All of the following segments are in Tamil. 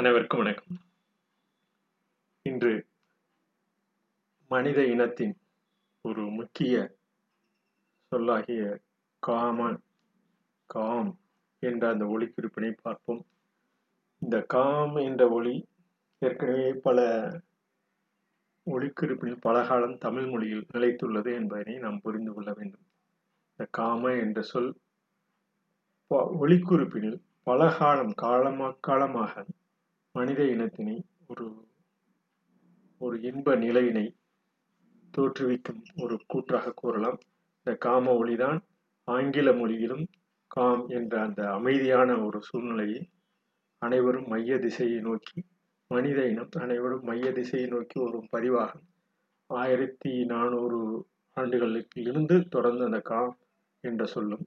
அனைவருக்கும் வணக்கம். இன்று மனித இனத்தின் ஒரு முக்கிய சொல்லாகிய காமன் காம் என்ற அந்த ஒளிக்குறிப்பினை பார்ப்போம். இந்த காம் என்ற ஒளி ஏற்கனவே பல ஒளிக்குறிப்பில் பல காலம் தமிழ் மொழியில் நிலைத்துள்ளது என்பதனை நாம் புரிந்து கொள்ள வேண்டும். இந்த காம என்ற சொல் ப- ஒளிக்குறிப்பினில் பல காலம் காலமா காலமாக மனித இனத்தினை ஒரு ஒரு இன்ப நிலையினை தோற்றுவிக்கும் ஒரு கூற்றாக கூறலாம். இந்த காம ஒளிதான் ஆங்கில மொழியிலும் காம் என்ற அந்த அமைதியான ஒரு சூழ்நிலையை அனைவரும் மைய திசையை நோக்கி மனித இனம் அனைவரும் மைய திசையை நோக்கி ஒரு பதிவாகும் ஆயிரத்தி நானூறு ஆண்டுகளுக்கு இருந்து தொடர்ந்து அந்த காம் என்ற சொல்லும்.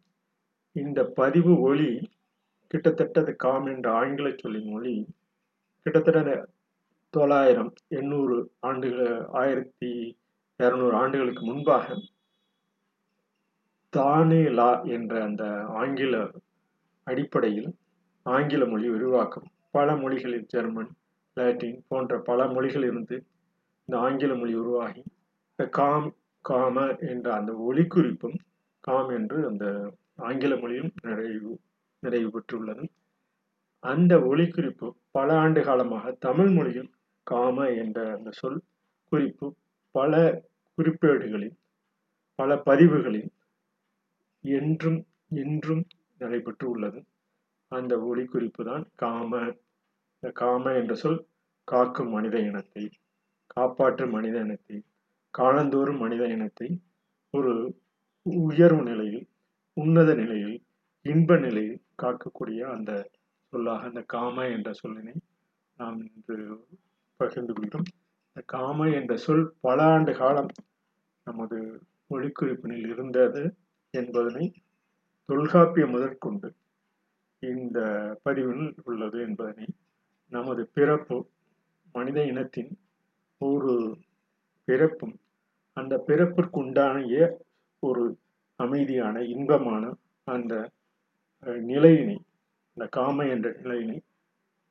இந்த பதிவு ஒளி கிட்டத்தட்ட காம் என்ற ஆங்கில சொல்லின் மொழி கிட்டத்தட்ட தொள்ளாயிரம் எண்ணூறு ஆண்டுகள் ஆயிரத்தி இருநூறு ஆண்டுகளுக்கு முன்பாக தானே லா என்ற அந்த ஆங்கில அடிப்படையில் ஆங்கில மொழி உருவாக்கம். பல மொழிகளில் ஜெர்மன் லாட்டின் போன்ற பல மொழிகள் இருந்து இந்த ஆங்கில மொழி உருவாகி இந்த காம் காம என்ற அந்த ஒலிக்குறிப்பும் காம் என்று அந்த ஆங்கில மொழியும் நிறைவு நிறைவு பெற்றுள்ளது. அந்த ஒலிக்குறிப்பு பல ஆண்டு காலமாக தமிழ் மொழியில் காம என்ற அந்த சொல் குறிப்பு பல குறிப்பேடுகளில் பல பதிவுகளில் என்றும் இன்றும் நடைபெற்று உள்ளது. அந்த ஒலிக்குறிப்பு தான் காம. இந்த காம என்ற சொல் காக்கும் மனித இனத்தை காப்பாற்றும் மனித இனத்தை காலந்தோறும் மனித இனத்தை ஒரு உயர்வு நிலையில் உன்னத நிலையில் இன்ப நிலையில் காக்கக்கூடிய அந்த சொல்லாக அந்த காம என்ற சொல்லினை நாம் இன்று பகிர்ந்து கொள்கிறோம் இந்த காம என்ற சொல் பல ஆண்டு காலம் நமது மொழிக்குறிப்பினில் இருந்தது என்பதனை தொல்காப்பியம் முதற்கொண்டு இந்த பதிவில் உள்ளது என்பதனை நமது பிறப்பு மனித இனத்தின் ஒரு பிறப்பும் அந்த பிறப்பிற்குண்டான ஒரு அமைதியான இன்பமான அந்த நிலையினை இந்த காம என்ற நிலையினை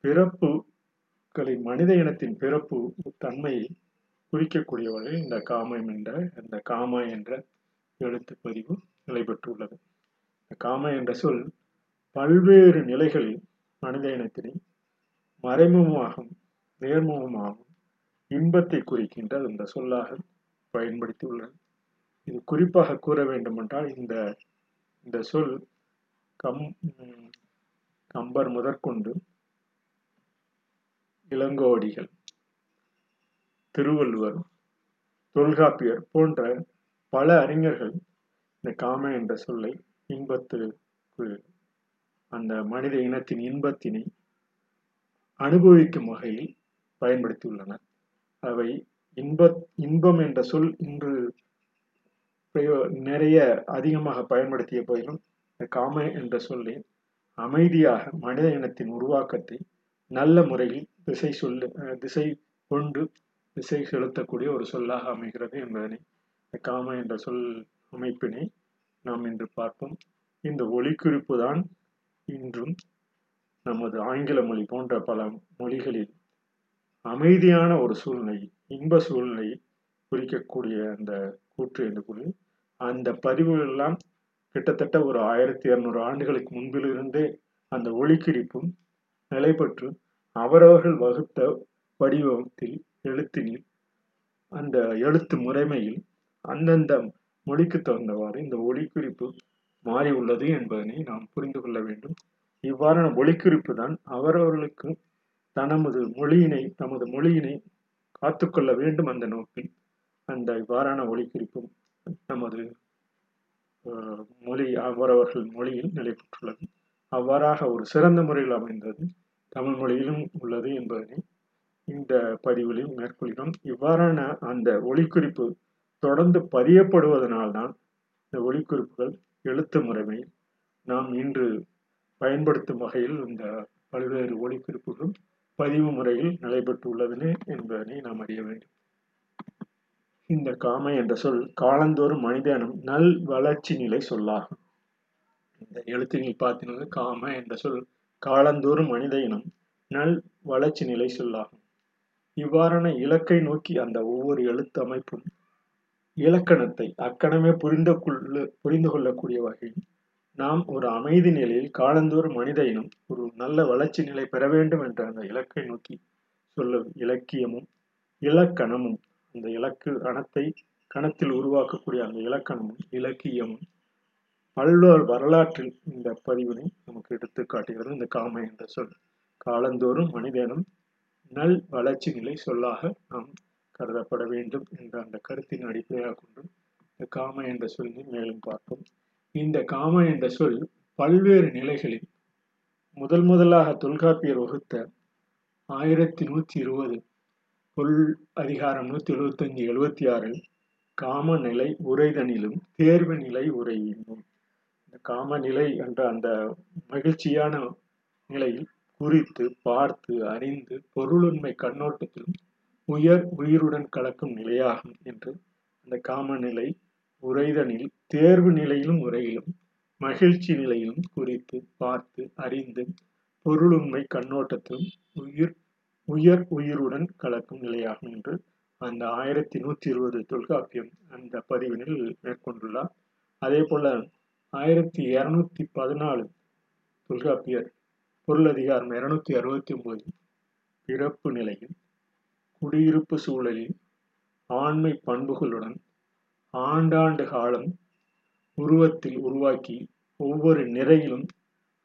பிறப்புகளை மனித இனத்தின் பிறப்பு தன்மையை குறிக்கக்கூடிய வகையில் இந்த காமம் என்ற இந்த காம என்ற எழுத்து பதிவு நிலை பெற்றுள்ளது இந்த காம என்ற சொல் பல்வேறு நிலைகளில் மனித இனத்தினை மறைமுகமாகவும் நேர்முகமாகவும் இன்பத்தை குறிக்கின்ற இந்த சொல்லாக பயன்படுத்தி உள்ளது இது குறிப்பாக கூற வேண்டுமென்றால் இந்த இந்த சொல் கம் கம்பர் முதற்கொண்டு இளங்கோவடிகள் திருவள்ளுவர் தொல்காப்பியர் போன்ற பல அறிஞர்கள் இந்த காம என்ற சொல்லை இன்பத்துக்கு அந்த மனித இனத்தின் இன்பத்தினை அனுபவிக்கும் வகையில் பயன்படுத்தியுள்ளனர். அவை இன்ப இன்பம் என்ற சொல் இன்று நிறைய அதிகமாக பயன்படுத்திய போதிலும் இந்த காம என்ற சொல்லை அமைதியாக மனித இனத்தின் உருவாக்கத்தை நல்ல முறையில் திசை சொல்லு திசை கொண்டு திசை செலுத்தக்கூடிய ஒரு சொல்லாக அமைகிறது என்பதனை இந்த காம என்ற சொல் அமைப்பினை நாம் இன்று பார்ப்போம். இந்த ஒலிக்குறிப்பு தான் இன்றும் நமது ஆங்கில மொழி போன்ற பல மொழிகளில் அமைதியான ஒரு சூழ்நிலை இன்ப சூழ்நிலையை குறிக்கக்கூடிய அந்த கூற்று என்று கூறி அந்த பதிவுகள் எல்லாம் கிட்டத்தட்ட ஒரு ஆயிரத்தி இரநூறு ஆண்டுகளுக்கு முன்பிலிருந்தே அந்த ஒளிக்குறிப்பும் நிலை பெற்று அவரவர்கள் வகுத்த வடிவத்தில் எழுத்தினில் அந்த எழுத்து முறைமையில் அந்தந்த மொழிக்கு தகுந்தவாறு இந்த ஒளிக்குறிப்பு மாறி உள்ளது என்பதனை நாம் புரிந்து கொள்ள வேண்டும். இவ்வாறான ஒளிக்குறிப்பு தான் அவரவர்களுக்கு தனது மொழியினை தமது மொழியினை காத்துக்கொள்ள வேண்டும் அந்த நோக்கில் அந்த இவ்வாறான ஒளிக்குறிப்பும் நமது மொழி அவரவர்கள் மொழியில் நிலை பெற்றுள்ளது அவ்வாறாக ஒரு சிறந்த முறையில் அமைந்தது தமிழ் மொழியிலும் உள்ளது என்பதனை இந்த பதிவிலும் மேற்கொள்கிறோம். இவ்வாறான அந்த ஒளிக்குறிப்பு தொடர்ந்து பதியப்படுவதனால்தான் இந்த ஒளிக்குறிப்புகள் எழுத்து முறைமை நாம் இன்று பயன்படுத்தும் வகையில் இந்த பல்வேறு ஒளிக்குறிப்புகளும் பதிவு முறையில் நடைபெற்றுள்ளது என்பதனை நாம் அறிய வேண்டும். இந்த காமை என்ற சொல் காலந்தோறும் மனிதனும் நல் வளர்ச்சி நிலை சொல்லாகும். இந்த எழுத்துக்கள் பார்த்தீங்கன்னா காம என்ற சொல் காலந்தோறும் மனித இனம் நல் வளர்ச்சி நிலை சொல்லாகும். இவ்வாறான இலக்கை நோக்கி அந்த ஒவ்வொரு எழுத்து அமைப்பும் இலக்கணத்தை அக்கணமே புரிந்து கொள்ள புரிந்து கொள்ளக்கூடிய வகையில் நாம் ஒரு அமைதி நிலையில் காலந்தோறும் மனித இனம் ஒரு நல்ல வளர்ச்சி நிலை பெற வேண்டும் என்ற அந்த இலக்கை நோக்கி சொல்லும் இலக்கியமும் இலக்கணமும் அந்த இலக்கு கணத்தை கணத்தில் உருவாக்கக்கூடிய அந்த இலக்கணமும் இலக்கியமும் பல்வேறு வரலாற்றில் இந்த பதிவினை நமக்கு எடுத்து காட்டுகிறது. இந்த காம என்ற சொல். காலந்தோறும் மனிதனும் நல் வளர்ச்சி நிலை சொல்லாக நாம் கருதப்பட வேண்டும் என்ற அந்த கருத்தின் அடிப்படையாக கொண்டு இந்த காம என்ற சொல்லை மேலும் பார்ப்போம். இந்த காம என்ற சொல் பல்வேறு நிலைகளில் முதல் முதலாக தொல்காப்பியர் வகுத்த ஆயிரத்தி நூத்தி இருபது பொல் அதிகாரம் நூத்தி எழுபத்தஞ்சு எழுபத்தி ஆறில் காமநிலை உரைதனிலும் தேர்வு நிலை உரையினும். இந்த காமநிலை என்ற அந்த மகிழ்ச்சியான நிலையில் குறித்து பார்த்து அறிந்து பொருளுண்மை கண்ணோட்டத்திலும் உயர் உயிருடன் கலக்கும் நிலையாகும் என்று அந்த காமநிலை உரைதனில் தேர்வு நிலையிலும் உரையிலும் மகிழ்ச்சி நிலையிலும் குறித்து பார்த்து அறிந்து பொருளுண்மை கண்ணோட்டத்திலும் உயிர் உயர் உயிருடன் கலக்கும் நிலையாகும் என்று அந்த ஆயிரத்தி நூத்தி இருபது தொல்காப்பியம் அந்த பதிவினில் மேற்கொண்டுள்ளார். அதே போல ஆயிரத்தி இருநூத்தி பதினாலு தொல்காப்பியர் பொருளதிகாரம் இருநூத்தி அறுபத்தி ஒன்பது பிறப்பு நிலையில் குடியிருப்பு சூழலில் ஆண்மை பண்புகளுடன் ஆண்டாண்டு காலம் உருவத்தில் உருவாக்கி ஒவ்வொரு நிறையிலும்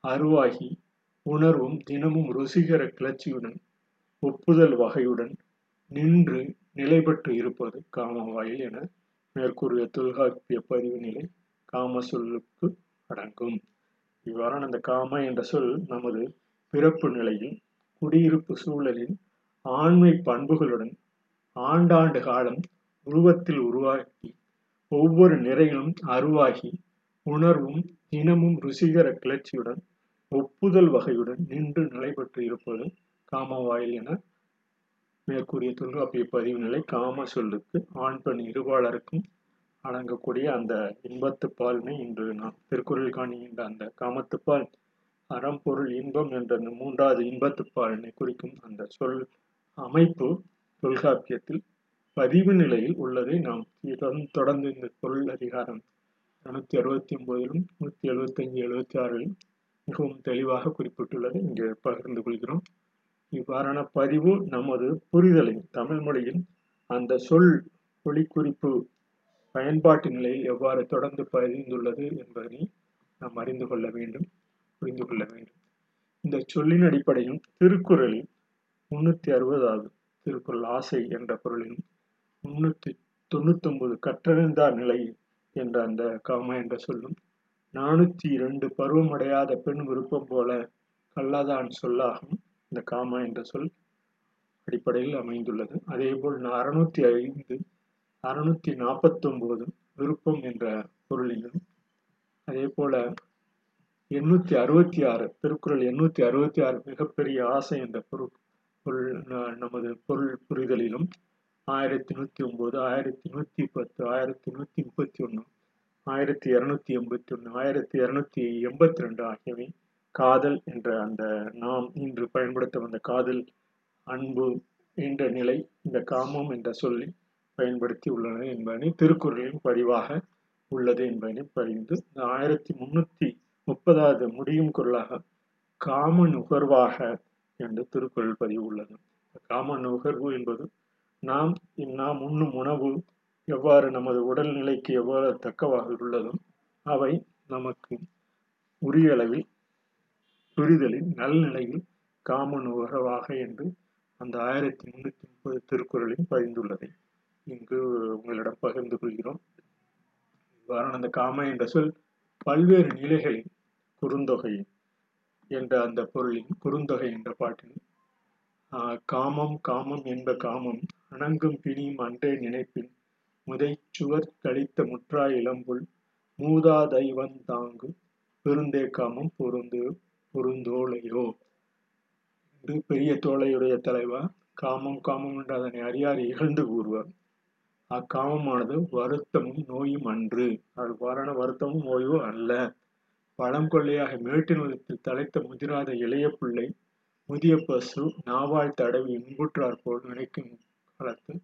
அருவாகி உணர்வும் தினமும் ருசிகர கிளர்ச்சியுடன் ஒப்புதல் வகையுடன் நின்று நிலைபெற்று இருப்பது காம வாயில் என மேற்கூறிய தொல்காப்பிய பதிவு நிலை காம சொல்லுக்கு அடங்கும். இவ்வாறான அந்த காம என்ற சொல் நமது பிறப்பு நிலையில் குடியிருப்பு சூழலில் ஆண்மை பண்புகளுடன் ஆண்டாண்டு காலம் உருவத்தில் உருவாக்கி ஒவ்வொரு நிறையிலும் அருவாகி உணர்வும் இனமும் ருசிகர கிளர்ச்சியுடன் ஒப்புதல் வகையுடன் நின்று நிலைபெற்று இருப்பது இருப்பது காமவாயில் என மேற்கூறிய தொல்காப்பிய பதிவு நிலை காம சொல்லுக்கு ஆண் பெண் இருபாளருக்கும் அடங்கக்கூடிய அந்த இன்பத்து பாலினை இன்று நாம் திருக்குறள் காணுகின்ற அந்த காமத்துப்பால் அறம் பொருள் இன்பம் என்ற அந்த மூன்றாவது இன்பத்து பாலினை குறிக்கும் அந்த சொல் அமைப்பு தொல்காப்பியத்தில் பதிவு நிலையில் உள்ளதை நாம் தொடர்ந்து இந்த பொருள் அதிகாரம் இருநூத்தி அறுபத்தி ஒன்பதிலும் நூத்தி எழுபத்தஞ்சு எழுபத்தி ஆறிலும் மிகவும் தெளிவாக குறிப்பிட்டுள்ளதை இங்கு பகிர்ந்து கொள்கிறோம். இவ்வாறான பதிவு நமது புரிதலின் தமிழ் மொழியின் அந்த சொல் ஒளிக்குறிப்பு பயன்பாட்டு நிலையில் எவ்வாறு தொடர்ந்து பதிந்துள்ளது என்பதனை நாம் அறிந்து கொள்ள வேண்டும் புரிந்து கொள்ள வேண்டும். இந்த சொல்லின் அடிப்படையில் திருக்குறளில் முன்னூத்தி அறுபதாவது திருக்குறள் ஆசை என்ற பொருளிலும் முன்னூத்தி தொண்ணூத்தி ஒன்பது கற்றறிந்தார் நிலை என்ற அந்த காம என்ற சொல்லும் நானூத்தி இரண்டு பருவமடையாத பெண் விருப்பம் போல கல்லாதான் சொல்லாகும். இந்த காமா என்ற சொல் அடிப்படையில் அமைந்துள்ளது. அதேபோல் அறுநூத்தி ஐந்து அறுநூத்தி நாற்பத்தொன்போது விருப்பம் என்ற பொருளிலும் அதே போல எண்ணூத்தி அறுபத்தி ஆறு திருக்குறள் எண்ணூத்தி அறுபத்தி ஆறு மிகப்பெரிய ஆசை என்ற பொருள் பொருள் நமது பொருள் புரிதலிலும் ஆயிரத்தி நூத்தி ஒன்பது ஆயிரத்தி நூத்தி பத்து ஆயிரத்தி நூத்தி முப்பத்தி ஒன்று ஆயிரத்தி இரநூத்தி எண்பத்தி ஒன்று ஆயிரத்தி இருநூத்தி எண்பத்தி ரெண்டு ஆகியவை காதல் என்ற அந்த நாம் இன்று பயன்படுத்த வந்த காதல் அன்பு என்ற நிலை இந்த காமம் என்ற சொல்லி பயன்படுத்தி உள்ளன என்பதனை திருக்குறளின் பதிவாக உள்ளது என்பதனை பதிந்து இந்த ஆயிரத்தி முன்னூத்தி முப்பதாவது முடியும் குரலாக காம நுகர்வாக என்று திருக்குறள் பதிவு உள்ளது. காம நுகர்வு என்பது நாம் நாம் உண்ணும் உணவு எவ்வாறு நமது உடல்நிலைக்கு எவ்வாறு தக்கவாக உள்ளதும் அவை நமக்கு உரிய அளவில் துரிதலின் நல்நிலையில் காமன் உகவாக என்று அந்த ஆயிரத்தி முன்னூத்தி முப்பது திருக்குறளில் பதிந்துள்ளதை. இங்கு உங்களிடம் பகிர்ந்து கொள்கிறோம். இவ்வாறான அந்த காம என்ற சொல் பல்வேறு நிலைகளில் குறுந்தொகை என்ற அந்த பொருளின் குறுந்தொகை என்ற பாட்டில் காமம் காமம் என்ப காமம் அணங்கும் பிணியும் அன்றே நினைப்பின் முதை சுவர் கழித்த முற்றா இளம்புல் மூதா தெய்வம் தாங்கு பெருந்தே காமம் பொருந்து பொருந்தோலையோ? என்று பெரிய தோழையுடைய தலைவா? காமம் காமம் என்று அதனை அறியார் இகழ்ந்து கூறுவார். அக்காமமானது வருத்தமும் நோயும் அன்று. அவ்வாறான வருத்தமும் நோயோ அல்ல. பழம் கொள்ளையாக மேட்டின் நிலத்தில் தலைத்த முதிராத இளைய பிள்ளை முதிய பசு நாவால் தடவி இன்புற்றார் போல் நினைக்கும் காலத்து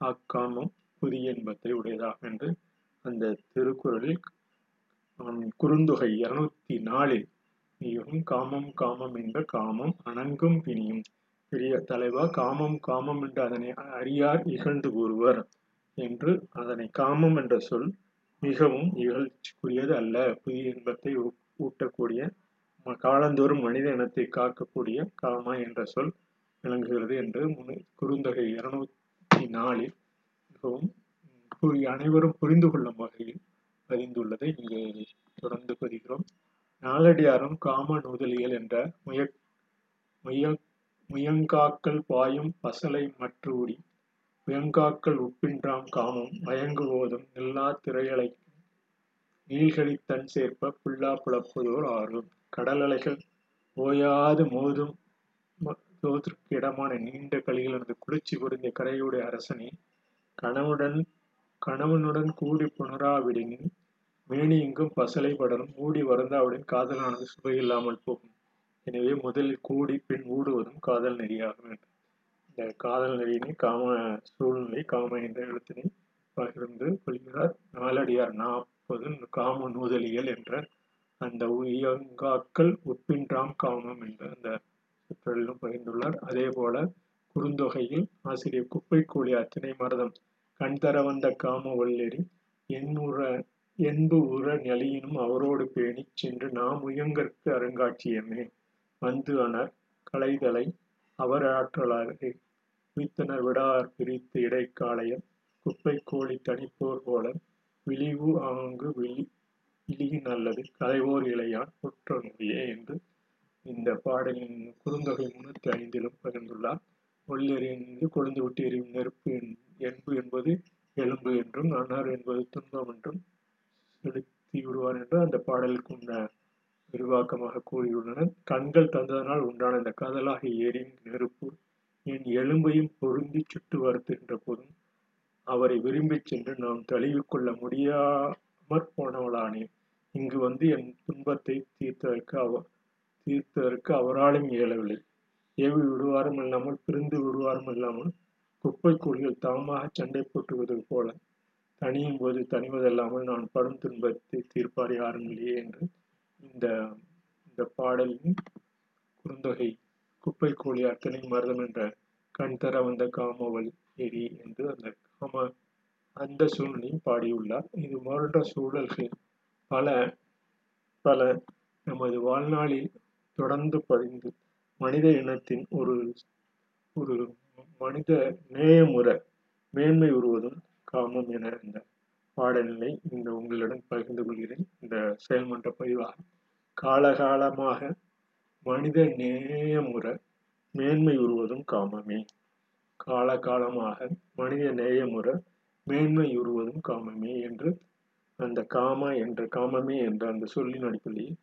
அக்காமம் புதிய இன்பத்தை உடையதாகும் என்று அந்த திருக்குறளில் குறுந்தொகை இருநூத்தி நாலில் மிகவும் காமம் காமம் என்ற காமம் அணங்கும் பிணியும். பெரிய தலைவா காமம் காமம் என்று அதனை அறியார் இகழ்ந்து கூறுவர் என்று அதனை காமம் என்ற சொல் மிகவும் இகழ்ச்சிக்குரியது அல்ல. புதிய இன்பத்தை ஊட்டக்கூடிய காலந்தோறும் மனித இனத்தை காக்கக்கூடிய காமா என்ற சொல் விளங்குகிறது என்று குறுந்தகை இருநூத்தி நாலில் மிகவும் அனைவரும் புரிந்து கொள்ளும் வகையில் பதிந்துள்ளதை இங்கு தொடர்ந்து பதிகிறோம். நாலடியாரும் காம நூதலியல் என்ற முய முய முயங்காக்கள் பாயும் பசலை மற்றூடி முயங்காக்கள் உப்பின்றாம் காமம் மயங்குவோதும் நில்லா திரையலை நீள்களித்தன் சேர்ப்ப புல்லா புலப்புதோர் ஆறும். கடல் அலைகள் ஓயாது மோதும் தோதற்கு இடமான நீண்ட களிகளது குளிர்ச்சி பொருந்திய கரையுடைய அரசனே கணவுடன் கணவனுடன் கூடி புணராவிடனின் மேனி எங்கும் பசலை படரும். மூடி வருந்தாவுடன் காதலானது சுவையில்லாமல் போகும். எனவே முதலில் கூடி பின் ஊடுவதும் காதல் நெறியாகும் என்று. இந்த காதல் நெறியினை காம சூழ்நிலை காம என்ற எழுத்தினை பகிர்ந்து கொள்கிறார். நாலடியார் நாற்பது காம நூதலியல் என்ற அந்த உயங்காக்கள் ஒப்பின்றாம் காமம் என்ற அந்த சுற்றலிலும் பகிர்ந்துள்ளார். அதே போல குறுந்தொகையில் ஆசிரியர் குப்பை கூலி அத்தனை மரதம். கண் தர வந்த காம வல்லெறி எண்ணுற என்பு உற நெலியினும் அவரோடு பேணிச் சென்று நாம் உயங்கற்கு அருங்காட்சியமே வந்து அனர். களைதலை அவர் ஆற்றலாரே உய்த்தனர் விடார் பிரித்து இடைக்காலையம் குப்பை கோழி தனிப்போர் போல விழிவு ஆங்கு விழி இழியின் அல்லது கலைவோர் இளையான் குற்ற நொடியே என்று இந்த பாடலின் குறுந்தொகை முன்னூத்தி ஐந்திலும் பகிர்ந்துள்ளார் ஒல்லெறிந்து கொழுந்து விட்டு எறியும் நெருப்பு என்பு என்பது எலும்பு என்றும் அன்னார் என்பது துன்பம் என்றும் செலுத்தி விடுவார் என்று அந்த பாடலுக்கு உண்ட விரிவாக்கமாக கூறியுள்ளனர். கண்கள் தந்ததனால் உண்டான இந்த காதலாக எரியும் நெருப்பு என் எலும்பையும் பொருந்தி சுட்டு வருத்துகின்ற போதும் அவரை விரும்பிச் சென்று நாம் தழுவிக்கொள்ள முடியாமற் போனவளானேன் இங்கு வந்து என் துன்பத்தை தீர்த்ததற்கு அவர் தீர்த்ததற்கு அவராலும் இயலவில்லை. ஏவி விடுவாரும் இல்லாமல் பிரிந்து விடுவாரும் இல்லாமல் குப்பை கோழிகள் தாமாக சண்டை போட்டுவது போல தனியும் போது தனிவதல்லாமல் நான் படும் துன்பத்தை தீர்ப்பார் யாரும் இல்லையே என்று இந்த இந்த பாடலின் குறுந்தொகை குப்பை கோழி அத்தனை மருதம் என்ற கண் தர வந்த காமவல் எரி என்று அந்த காம அந்த சூழ்நிலையும் பாடியுள்ளார். இது போன்ற சூழல்கள். பல பல நமது வாழ்நாளில் தொடர்ந்து பதிந்து மனித இனத்தின் ஒரு ஒரு மனித நேயமுறை மேன்மை உருவது காமம் என இந்த பாடநிலை இந்த உங்களுடன் பகிர்ந்து கொள்கிறேன். இந்த செயல்மன்ற பதிவாக காலகாலமாக மனித நேயமுறை மேன்மை உருவதும் காமமே. காலகாலமாக மனித நேயமுறை மேன்மை உருவதும் காமமே என்று அந்த காம என்ற காமமே என்ற அந்த சொல்லின் அடிப்படையில்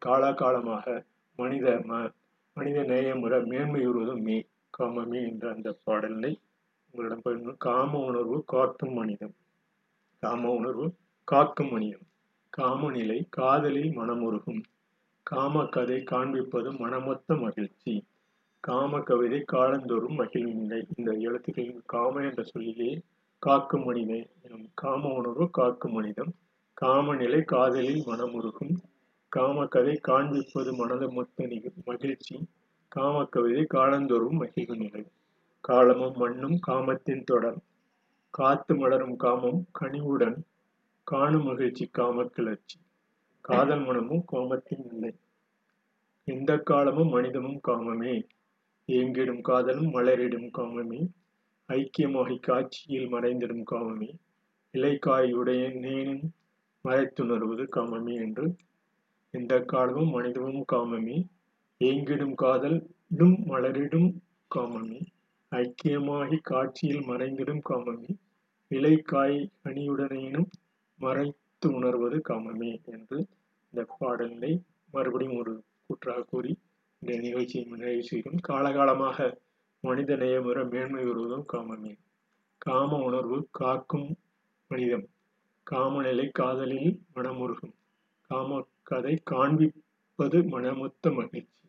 காலாகாலமாக மனித ம மனித நேயமுறை மேன்மை உருவதும் மே காமமே என்ற அந்த பாடலை உங்களிடம் பகிர்ந்து காம உணர்வு காக்கும் மனிதம். காம உணர்வு காக்கும் மனிதம். காமநிலை காதலில் மனமுருகும். காம கதை காண்பிப்பது மனமொத்த மகிழ்ச்சி. காம கவிதை காலந்தோறும் மகிழ்வில்லை இந்த எழுத்துக்களின் காம என்ற சொல்லிலே காக்கும் மனிதன் எனும் காம உணர்வு காக்கும் மனிதம். காமநிலை காதலில் மனமுருகும். காம கதை காண்பிப்பது மனத மொத்த மகிழ்ச்சி. காம கவிதை காலந்தோறும் மகிழ்வு நிலை. காலமும் மண்ணும் காமத்தின் தொடர். காத்து மலரும் காமம் கனிவுடன் காணும் மகிழ்ச்சி காம கிளர்ச்சி. காதல் மனமும் காமத்தின் நிலை. எந்த காலமும் மனிதமும் காமமே. ஏங்கிடும் காதலும் மலரிடும் காமமே. ஐக்கியமாகி காட்சியில் மறைந்திடும் காமமே. இலைக்காயுடைய நேனும் மறைத்துணர்வது காமமே என்று. எந்த காலமும் மனிதமும் காமமே. ஏங்கிடும் காதலும் மலரிடும் காமமே. ஐக்கியமாகி காட்சியில் மறைந்திடும் காமமே. விலைக்காய் கனியுடனேனும் மறைத்து உணர்வது காமமே என்று இந்த பாடலை மறுபடியும் ஒரு கூற்றாக கூறி இந்த நிகழ்ச்சியை நிறைவு செய்யும் காலகாலமாக மனித நேயமுறை மேன்மை வருவதும் காமமே. காம உணர்வு காக்கும் மனிதம். காமநிலை காதலில் மனமுருகும். காம கதை காண்பிப்பது மனமொத்த மகிழ்ச்சி.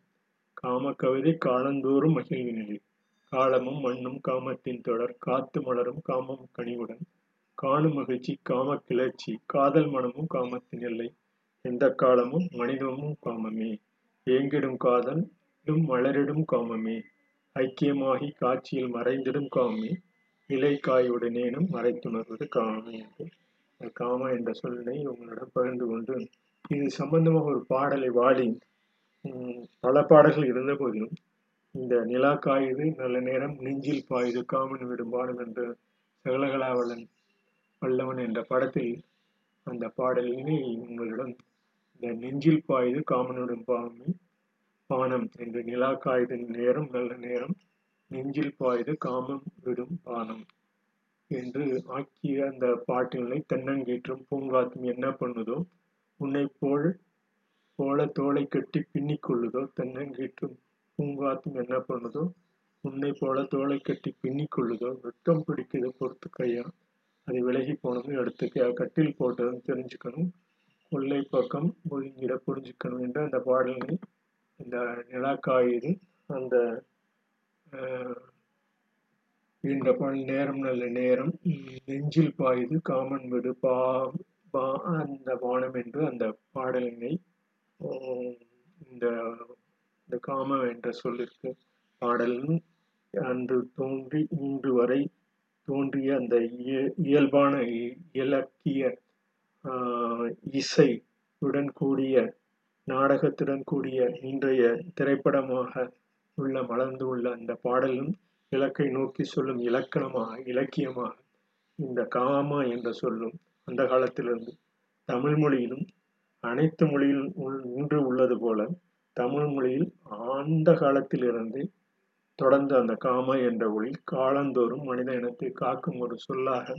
காம கவிதை காலந்தோறும் நிலை. காலமும் மண்ணும் காமத்தின் தொடர் காத்து மலரும் காமம் கனிவுடன். காணும் மகிழ்ச்சி காம கிளர்ச்சி காதல் மனமும் காமத்தின் எல்லை. எந்த காலமும் மனிதமும் காமமே. ஏங்கிடும் காதலும் மலரிடும் காமமே. ஐக்கியமாகி காட்சியில் மறைந்திடும் காமே. இலை காயுடனேனும் மறைத்துணர்வது காமே. என்று காம என்ற சொல்லை உங்களிடம் பகிர்ந்து கொண்டு இது சம்பந்தமாக ஒரு பாடலை வாடி. பல பாடல்கள் இருந்த போதிலும் இந்த நிலா காயுது நல்ல நேரம் நெஞ்சில் பாயுது காமன் விடும் பாடம் என்று சகலகலாவலன் வல்லவன் என்ற படத்தில் அந்த பாடலினை உங்களிடம். இந்த நெஞ்சில் பாயுது காமனுடன் பாவமே பானம் என்று நிலா காயுது நேரம் நல்ல நேரம் நெஞ்சில் பாயுது காமம் விடும் பானம் என்று ஆக்கிய அந்த பாட்டினை தென்னங்கீற்றும் பூங்காத்தும் என்ன பண்ணுதோ உன்னை போல் போல தோலை கட்டி பின்னிக் கொள்ளுதோ தென்னங்கீற்றும் பூங்காத்தும் என்ன பண்ணுதோ உன்னை போல தோலை கட்டி பின்னிக் கொள்ளுதோ வெட்கம் பிடிக்குது பொறுத்து கையா அது விலகி போனதும் எடுத்து கட்டில் போட்டதும் தெரிஞ்சுக்கணும். கொள்ளை பக்கம் ஒதுங்கிட புரிஞ்சுக்கணும் என்று அந்த பாடலினை இந்த நிலாக்காயுது அந்த இந்த பால் நேரம் நல்ல நேரம் நெஞ்சில் பாயுது காமன் விடு பா பா அந்த வானம் என்று அந்த பாடலினை இந்த இந்த காமம் என்ற சொல்லிற்கு பாடல் அன்று தோன்றி இன்று வரை தோன்றிய அந்த இயல்பான இலக்கிய இசையுடன் கூடிய நாடகத்துடன் கூடிய இன்றைய திரைப்படமாக உள்ள மலர்ந்து உள்ள அந்த பாடலும் இலக்கை நோக்கி சொல்லும் இலக்கணமாக இலக்கியமாக இந்த காமா என்ற சொல்லும் அந்த காலத்திலிருந்து தமிழ் மொழியிலும் அனைத்து மொழியிலும் இன்று உள்ளது போல தமிழ் மொழியில் ஆண்ட காலத்திலிருந்து தொடர்ந்து அந்த காம என்ற ஒளி காலந்தோறும் மனித இனத்தை காக்கும் ஒரு சொல்லாக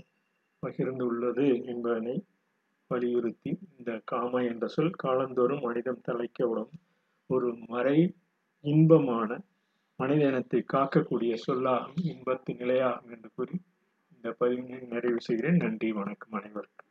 பகிர்ந்துள்ளது என்பதனை வலியுறுத்தி இந்த காம என்ற சொல் காலந்தோறும் மனிதம் தலைக்கவிடும் ஒரு மறை இன்பமான மனித இனத்தை காக்கக்கூடிய சொல்லாகும் இன்பத்து நிலையாகும் என்று கூறி இந்த பதிவினை நிறைவு செய்கிறேன். நன்றி வணக்கம் அனைவருக்கும்.